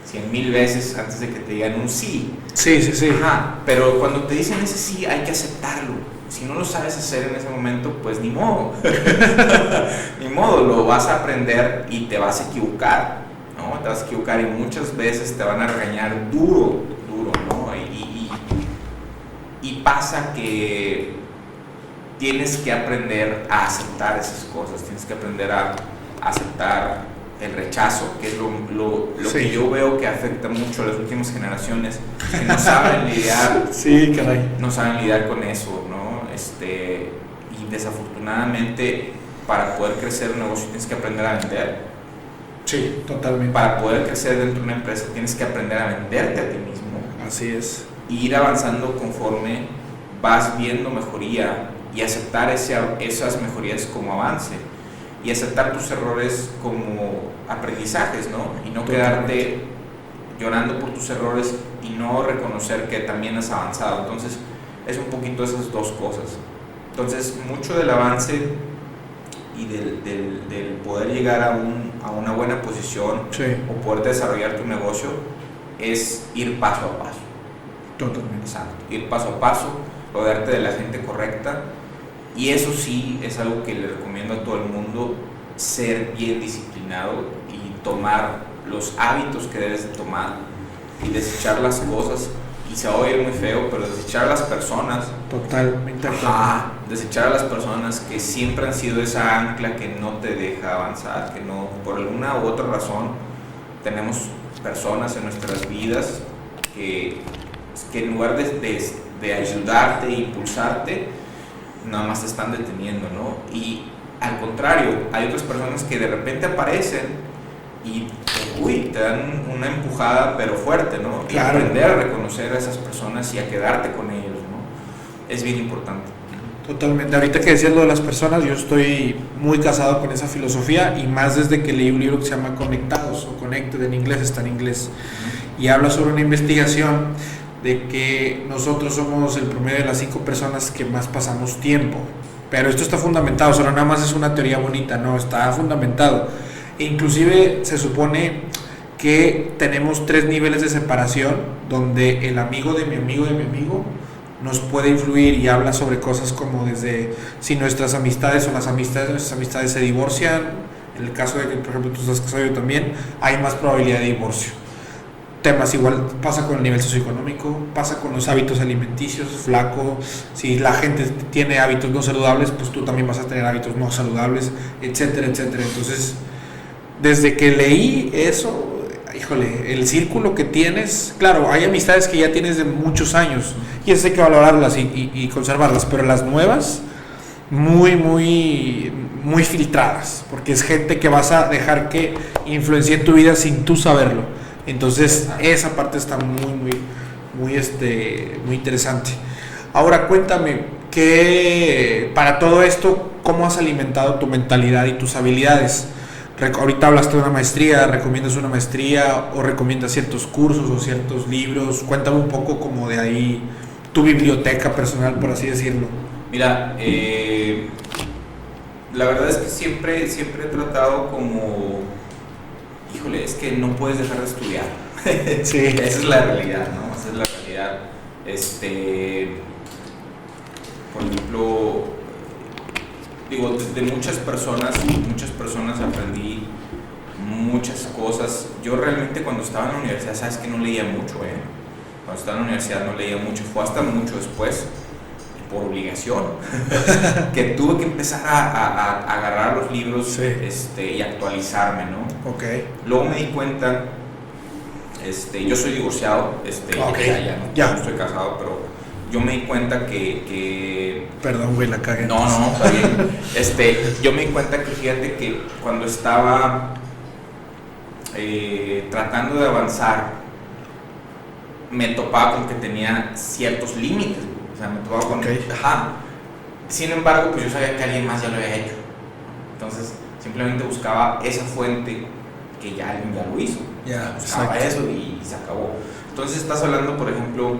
cien mil veces antes de que te digan un sí. Sí, sí, sí. Ajá, pero cuando te dicen ese sí hay que aceptarlo si no lo sabes hacer en ese momento, pues ni modo. <laughs> ni modo, lo vas a aprender y te vas a equivocar, ¿no? Te vas a equivocar y muchas veces te van a regañar duro, duro, ¿no? Y, y, pasa que tienes que aprender a aceptar esas cosas, tienes que aprender a, aceptar el rechazo, que es lo, lo, lo que yo veo que afecta mucho a las últimas generaciones, que no saben lidiar, <laughs> sí, caray. no saben lidiar con eso, ¿no? Este, y desafortunadamente para poder crecer un negocio tienes que aprender a vender. Sí, totalmente. Para poder crecer dentro de una empresa tienes que aprender a venderte a ti mismo. Así es. Y ir avanzando conforme vas viendo mejoría y aceptar ese, esas mejorías como avance y aceptar tus errores como aprendizajes, ¿no? Y no quedarte llorando por tus errores y no reconocer que también has avanzado. Entonces, es un poquito esas dos cosas. Entonces, mucho del avance y del, del, poder llegar a, un, a, una buena posición o poder desarrollar tu negocio es ir paso a paso. Totalmente. Exacto. Ir paso a paso, rodearte de la gente correcta. Y eso sí es algo que le recomiendo a todo el mundo, ser bien disciplinado y tomar los hábitos que debes de tomar y desechar las cosas y se va a oír muy feo, pero desechar a las personas. Totalmente. Ajá, desechar a las personas que siempre han sido esa ancla que no te deja avanzar, que no, por alguna u otra razón, tenemos personas en nuestras vidas que, que en lugar de, de, ayudarte e impulsarte, nada más te están deteniendo, ¿no? Y al contrario, hay otras personas que de repente aparecen y uy, te dan una empujada pero fuerte, ¿no? Y aprender a reconocer a esas personas y a quedarte con ellos, ¿no? Es bien importante. Totalmente. Ahorita que decías lo de las personas, yo estoy muy casado con esa filosofía y más desde que leí un libro que se llama Conectados o Connected en inglés, está en inglés, y habla sobre una investigación de que nosotros somos el promedio de las cinco personas que más pasamos tiempo. Pero esto está fundamentado, o sea, no nada más es una teoría bonita, no, está fundamentado Inclusive se supone que tenemos tres niveles de separación donde el amigo de mi amigo de mi amigo nos puede influir y habla sobre cosas como desde si nuestras amistades o las amistades nuestras amistades se divorcian, en el caso de que por ejemplo tú estás casado yo también, hay más probabilidad de divorcio. Temas igual pasa con el nivel socioeconómico, pasa con los hábitos alimenticios, flaco, si la gente tiene hábitos no saludables, pues tú también vas a tener hábitos no saludables, etcétera, etcétera. Entonces, desde que leí eso, híjole, el círculo que tienes, claro, hay amistades que ya tienes de muchos años y eso hay que valorarlas y, conservarlas, pero las nuevas, muy, muy, muy filtradas, porque es gente que vas a dejar que influencie tu vida sin tú saberlo. Entonces, esa parte está muy, muy, muy, este, muy interesante. Ahora cuéntame, ¿qué, para todo esto, cómo has alimentado tu mentalidad y tus habilidades? Ahorita hablaste de una maestría, ¿recomiendas una maestría o recomiendas ciertos cursos o ciertos libros? Cuéntame un poco como de ahí tu biblioteca personal, por así decirlo. Mira, eh, la verdad es que siempre, siempre he tratado como, híjole, es que no puedes dejar de estudiar. <laughs> sí. Esa es la realidad, ¿no? Esa es la realidad. Este, por ejemplo, digo, de muchas personas, muchas personas aprendí muchas cosas. Yo realmente cuando estaba en la universidad, sabes que no leía mucho, ¿eh? Cuando estaba en la universidad no leía mucho, fue hasta mucho después, por obligación, <laughs> que tuve que empezar a, a, agarrar los libros este, y actualizarme, ¿no? Ok. Luego me di cuenta, este, yo soy divorciado, este, ya, ya, no estoy casado, pero yo me di cuenta que... Perdón, güey, la cagué. No, no, está bien. este, yo me di cuenta que fíjate que cuando estaba eh, tratando de avanzar, me topaba con que tenía ciertos límites. O sea, me topaba con... Ajá. Sin embargo, pues yo sabía que alguien más ya lo había hecho. Entonces, simplemente buscaba esa fuente que ya alguien ya lo hizo. Ya, buscaba eso y se acabó. Entonces, estás hablando, por ejemplo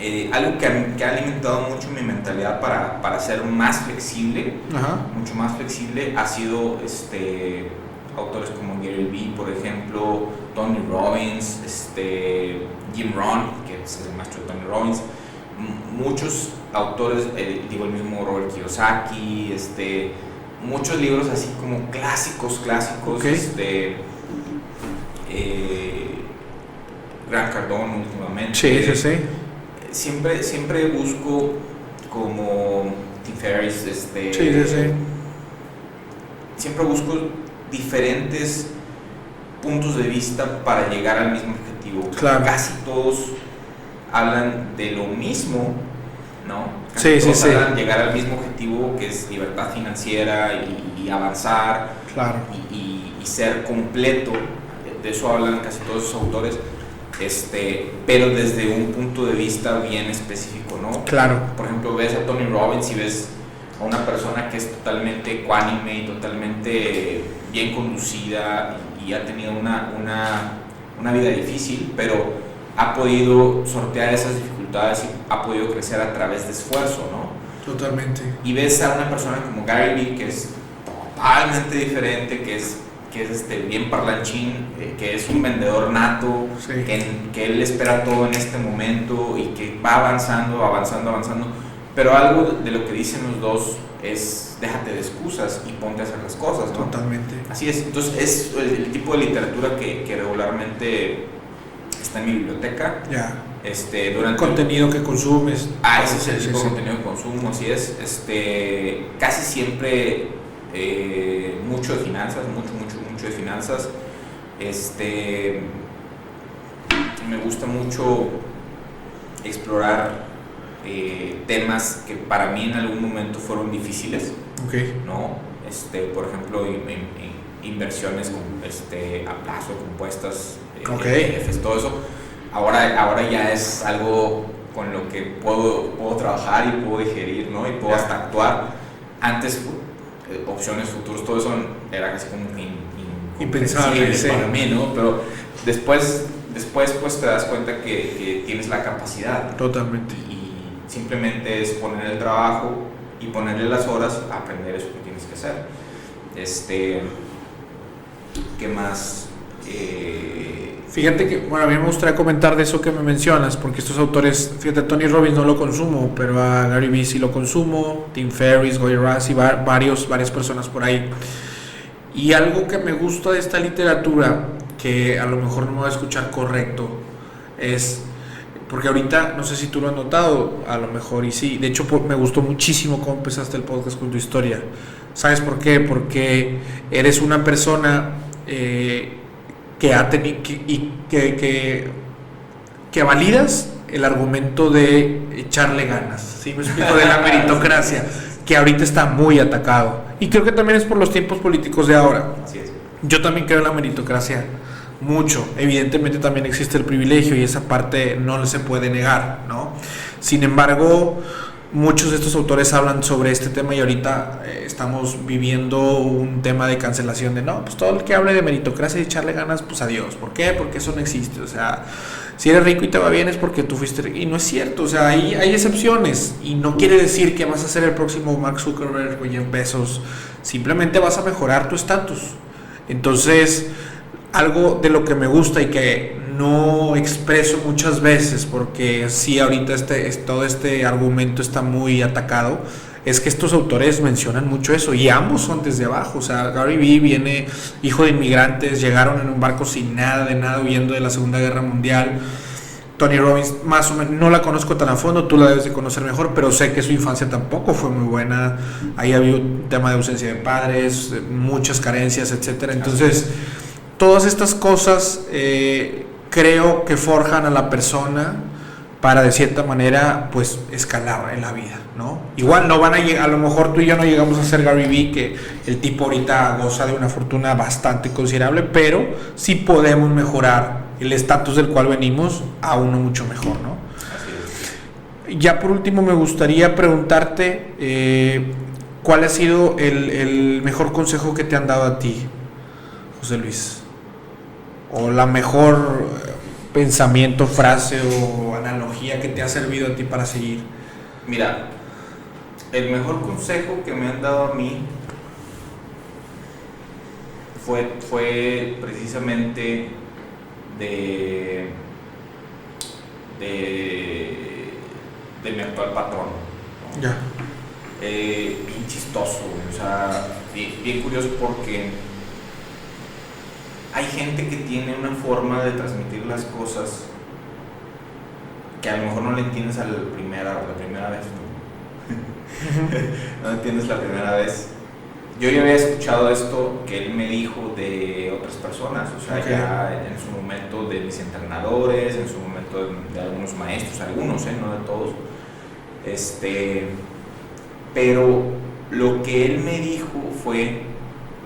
eh, algo que, ha alimentado mucho mi mentalidad para, para ser más flexible, mucho más flexible, ha sido este, autores como Gary Vee, por ejemplo, Tony Robbins, este, Jim Rohn, que es el maestro de Tony Robbins, muchos autores, eh, digo el mismo Robert Kiyosaki, este, muchos libros así como clásicos, clásicos, este, eh, Grant Cardone últimamente. Sí, sí, sí siempre, siempre busco como Tim Ferriss, este, sí, sí, sí. siempre busco diferentes puntos de vista para llegar al mismo objetivo. Claro. Casi todos hablan de lo mismo, ¿no? Casi sí, todos sí, hablan llegar al mismo objetivo que es libertad financiera y, avanzar claro. y, y, y, ser completo. De eso hablan casi todos esos autores este, pero desde un punto de vista bien específico, ¿no? Claro. Por ejemplo, ves a Tony Robbins y ves a una persona que es totalmente ecuánime y totalmente bien conducida y, ha tenido una, una, una, vida difícil, pero ha podido sortear esas dificultades y ha podido crecer a través de esfuerzo, ¿no? Totalmente. Y ves a una persona como Gary Vee que es totalmente diferente, que es que es este, bien parlanchín, eh, que es un vendedor nato, que, que, él espera todo en este momento y que va avanzando, avanzando, avanzando. Pero algo de lo que dicen los dos es déjate de excusas y ponte a hacer las cosas. ¿no? Totalmente. Así es. Entonces es el, tipo de literatura que, que, regularmente está en mi biblioteca. Ya. Este, durante contenido que consumes. Ah, ese es el tipo de contenido que consumo, así es. Este, casi siempre eh, mucho de finanzas, mucho, mucho, mucho de finanzas. Este, me gusta mucho explorar eh, temas que para mí en algún momento fueron difíciles. Okay. ¿no? Este, por ejemplo, inversiones este, a plazo, compuestas, eh, okay. todo eso. Ahora, ahora ya es algo con lo que puedo, puedo trabajar y puedo digerir, ¿no? Y puedo hasta actuar. Antes eh, opciones futuros, todo eso era casi como impensable para mí, ¿no? Pero después, después pues te das cuenta que, que tienes la capacidad. Totalmente. Y simplemente es poner el trabajo y ponerle las horas a aprender eso que tienes que hacer. Este, ¿Qué más? Eh, Fíjate que, bueno, a mí me gustaría comentar de eso que me mencionas, porque estos autores, fíjate, Tony Robbins no lo consumo, pero a Gary Vee sí lo consumo, Tim Ferriss, Goy Raz y varios, varias personas por ahí. Y algo que me gusta de esta literatura, que a lo mejor no me va a escuchar correcto, es, porque ahorita, no sé si tú lo has notado, a lo mejor y sí, de hecho me gustó muchísimo cómo empezaste el podcast con tu historia. ¿Sabes por qué? Porque eres una persona... Eh, que ha tenido y que, que, que, validas el argumento de echarle ganas, ¿sí me explico? De la <laughs> meritocracia, que ahorita está muy atacado. Y creo que también es por los tiempos políticos de ahora. Yo también creo en la meritocracia mucho. Evidentemente también existe el privilegio y esa parte no se puede negar, ¿no? Sin embargo, muchos de estos autores hablan sobre este tema y ahorita eh, estamos viviendo un tema de cancelación de no, pues todo el que hable de meritocracia y echarle ganas, pues adiós. ¿Por qué? Porque eso no existe. O sea, si eres rico y te va bien es porque tú fuiste rico. Y no es cierto. O sea, hay, hay excepciones. Y no quiere decir que vas a ser el próximo Mark Zuckerberg o Jeff Bezos. Simplemente vas a mejorar tu estatus. Entonces, algo de lo que me gusta y que no expreso muchas veces, porque sí ahorita este, todo este argumento está muy atacado, es que estos autores mencionan mucho eso y ambos son desde abajo. O sea, Gary Vee viene hijo de inmigrantes, llegaron en un barco sin nada de nada huyendo de la Segunda Guerra Mundial. Tony Robbins, más o menos, no la conozco tan a fondo, tú la debes de conocer mejor, pero sé que su infancia tampoco fue muy buena. Ahí había un tema de ausencia de padres, muchas carencias, etcétera. Entonces, todas estas cosas eh, creo que forjan a la persona para de cierta manera pues escalar en la vida, ¿no? Igual no van a llegar, a lo mejor tú y yo no llegamos a ser Gary Vee, que el tipo ahorita goza de una fortuna bastante considerable, pero sí podemos mejorar el estatus del cual venimos a uno mucho mejor, ¿no? Ya por último me gustaría preguntarte eh, cuál ha sido el, el mejor consejo que te han dado a ti, José Luis o la mejor pensamiento, frase o analogía que te ha servido a ti para seguir? Mira, el mejor consejo que me han dado a mí fue, fue precisamente de, de, de mi actual patrón. Ya. Eh, bien chistoso, o sea, bien curioso porque hay gente que tiene una forma de transmitir las cosas que a lo mejor no le entiendes a la primera, la primera vez. No, <laughs> no entiendes la primera vez. Yo ya había escuchado esto que él me dijo de otras personas, o sea, ya en su momento de mis entrenadores, en su momento de, algunos maestros, algunos, ¿eh? no de todos. Este, pero lo que él me dijo fue,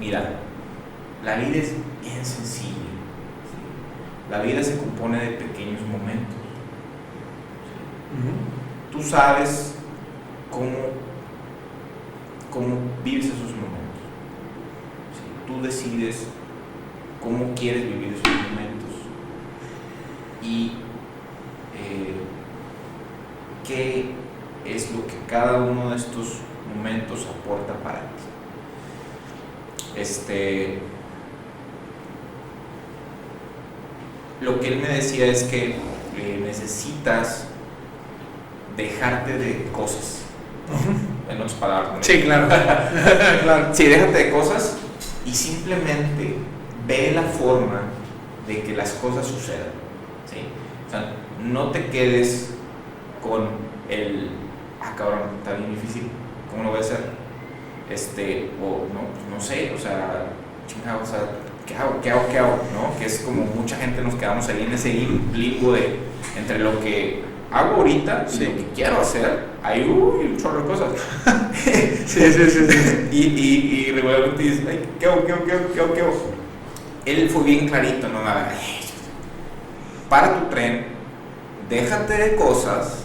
mira, la vida es bien sencilla. La vida se compone de pequeños momentos. Tú sabes cómo, cómo vives esos momentos. Tú decides cómo quieres vivir esos momentos y eh, qué es lo que cada uno de estos momentos aporta para ti. Este, lo que él me decía es que eh, necesitas dejarte de cosas. En otras palabras. Sí, claro. <laughs> claro. Sí, déjate de cosas y simplemente ve la forma de que las cosas sucedan. ¿sí? O sea, no te quedes con el, ah, cabrón, está bien difícil, ¿cómo lo voy a hacer? Este, o no, pues no sé, o sea, chingado, o sea, ¿qué hago? ¿Qué hago? ¿Qué hago? ¿No? Que es como mucha gente nos quedamos ahí en ese limbo de entre lo que hago ahorita y lo que quiero hacer, hay un chorro de cosas. <laughs> sí, sí, sí, y, y, y regularmente dices, ¿qué hago? ¿Qué hago? ¿Qué hago? ¿Qué hago? ¿Qué hago? Él fue bien clarito, ¿no? Para tu tren, déjate de cosas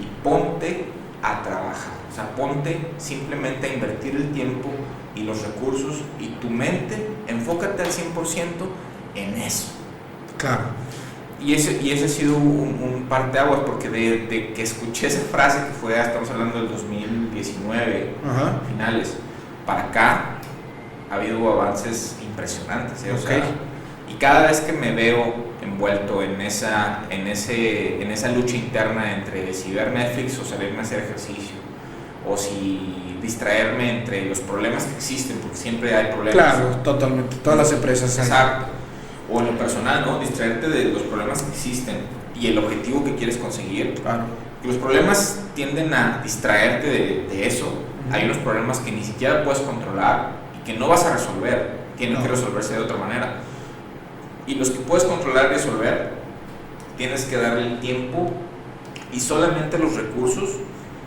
y ponte a trabajar. O sea, ponte simplemente a invertir el tiempo y los recursos y tu mente, enfócate al 100% en eso. Claro. Y ese, y ese ha sido un, un parteaguas, porque de, que escuché esa frase, que fue, estamos hablando del 2019, finales, para acá ha habido avances impresionantes. ¿eh? O sea, Y cada vez que me veo envuelto en esa, en, ese, en esa lucha interna entre si ver Netflix o salirme a hacer ejercicio, o si distraerme entre los problemas que existen, porque siempre hay problemas. Claro, totalmente, todas las empresas. Exacto. O en lo personal, ¿no? Distraerte de los problemas que existen y el objetivo que quieres conseguir. Claro. los problemas tienden a distraerte de, de eso. Hay unos problemas que ni siquiera puedes controlar y que no vas a resolver. Tienen que resolverse de otra manera. Y los que puedes controlar y resolver, tienes que darle el tiempo y solamente los recursos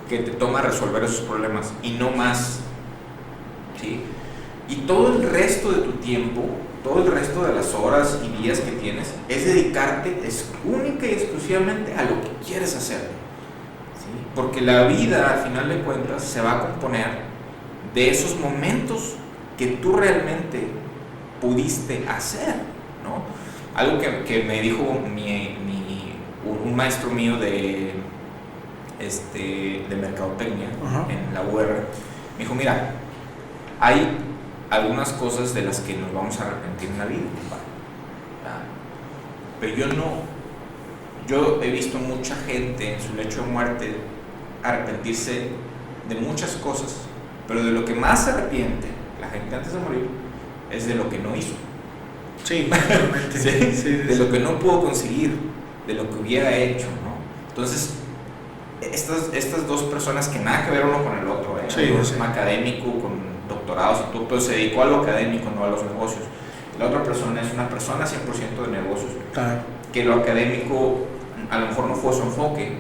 que te toma resolver esos problemas y no más. ¿sí? Y todo el resto de tu tiempo, todo el resto de las horas y días que tienes, es dedicarte es única y exclusivamente a lo que quieres hacer. ¿sí? Porque la vida, al final de cuentas, se va a componer de esos momentos que tú realmente pudiste hacer. ¿No? Algo que, que me dijo mi, mi, un maestro mío de, este, de mercadotecnia en la UR, me dijo, mira, hay algunas cosas de las que nos vamos a arrepentir en la vida, pero yo no, yo he visto mucha gente en su lecho de muerte arrepentirse de muchas cosas, pero de lo que más se arrepiente la gente antes de morir es de lo que no hizo. Sí, ¿Sí? de lo que no pudo conseguir, de lo que hubiera hecho, ¿no? Entonces, estas, estas dos personas que nada que ver uno con el otro, ¿eh? Sí, un académico con doctorados y todo, pero se dedicó a lo académico, no a los negocios. La otra persona es una persona 100% de negocios, claro. que lo académico a lo mejor no fue su enfoque,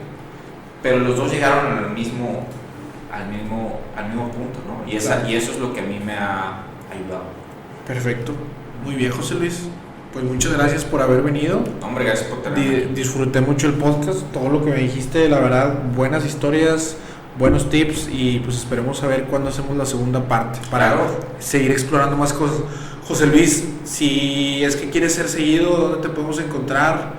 pero los dos llegaron al mismo, al mismo, al mismo punto, ¿no? Y, esa, y eso es lo que a mí me ha ayudado. Perfecto. Muy bien, José Luis. Pues muchas gracias por haber venido. Hombre, gracias por tenerme. disfruté mucho el podcast, todo lo que me dijiste, la verdad, buenas historias, buenos tips y pues esperemos a ver cuándo hacemos la segunda parte para seguir explorando más cosas. José Luis, si es que quieres ser seguido, ¿dónde te podemos encontrar?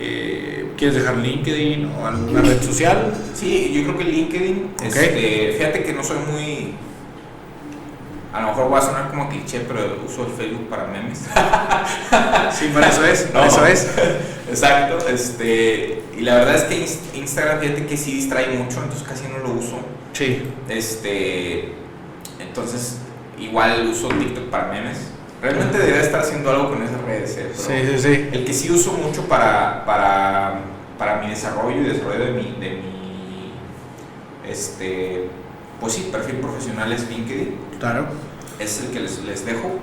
Eh, ¿Quieres dejar LinkedIn o alguna red social? Sí, yo creo que LinkedIn. Este, fíjate que no soy muy a lo mejor va a sonar como cliché, pero uso el Facebook para memes. <laughs> sí, para eso es, no, eso es. Exacto, este, y la verdad es que Instagram, fíjate que sí distrae mucho, entonces casi no lo uso. Sí. Este, entonces, igual uso TikTok para memes. Realmente debería estar haciendo algo con esas redes, ¿eh? sí, sí, sí. El que sí uso mucho para, para, para mi desarrollo y desarrollo de mi, de mi este, pues sí, perfil profesional es LinkedIn. Claro. Es el que les, les dejo.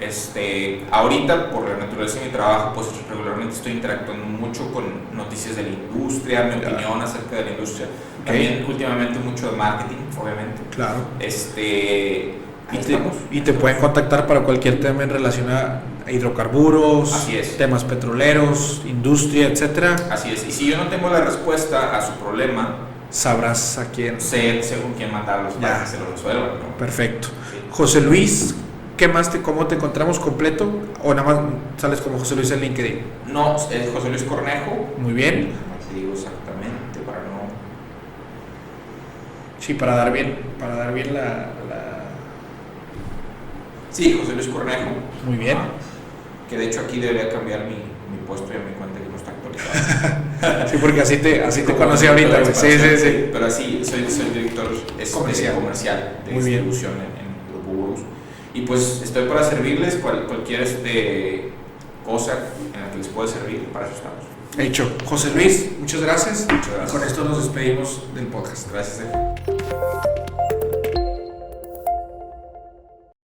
Este, ahorita, por la naturaleza de mi trabajo, pues regularmente estoy interactuando mucho con noticias de la industria, mi opinión acerca de la industria. También últimamente mucho de marketing, obviamente. Claro. Este, y te, y te, pueden contactar para cualquier tema en relación a hidrocarburos, Así es. temas petroleros, industria, etcétera. Así es. Y si yo no tengo la respuesta a su problema, sabrás a quién. Sé según quién mandarlos para que se lo resuelvan. Perfecto. José Luis, ¿qué más te, cómo te encontramos completo? ¿O nada más sales como José Luis en LinkedIn? No, es José Luis Cornejo. Muy bien. No digo exactamente para no. Sí, para dar bien, para dar bien la. la... Sí, José Luis Cornejo. Muy bien. que de hecho aquí debería cambiar mi, mi puesto y mi cuenta <laughs> sí, porque así te, así te conocí ahorita, Sí, sí, sí. Pero así, soy, soy director es comercial, comercial de Muy distribución en, en y pues estoy para servirles cual, cualquier este, cosa en la que les pueda servir, para eso estamos. Hecho. José Luis, muchas gracias. Muchas gracias. con esto nos despedimos del podcast. Gracias.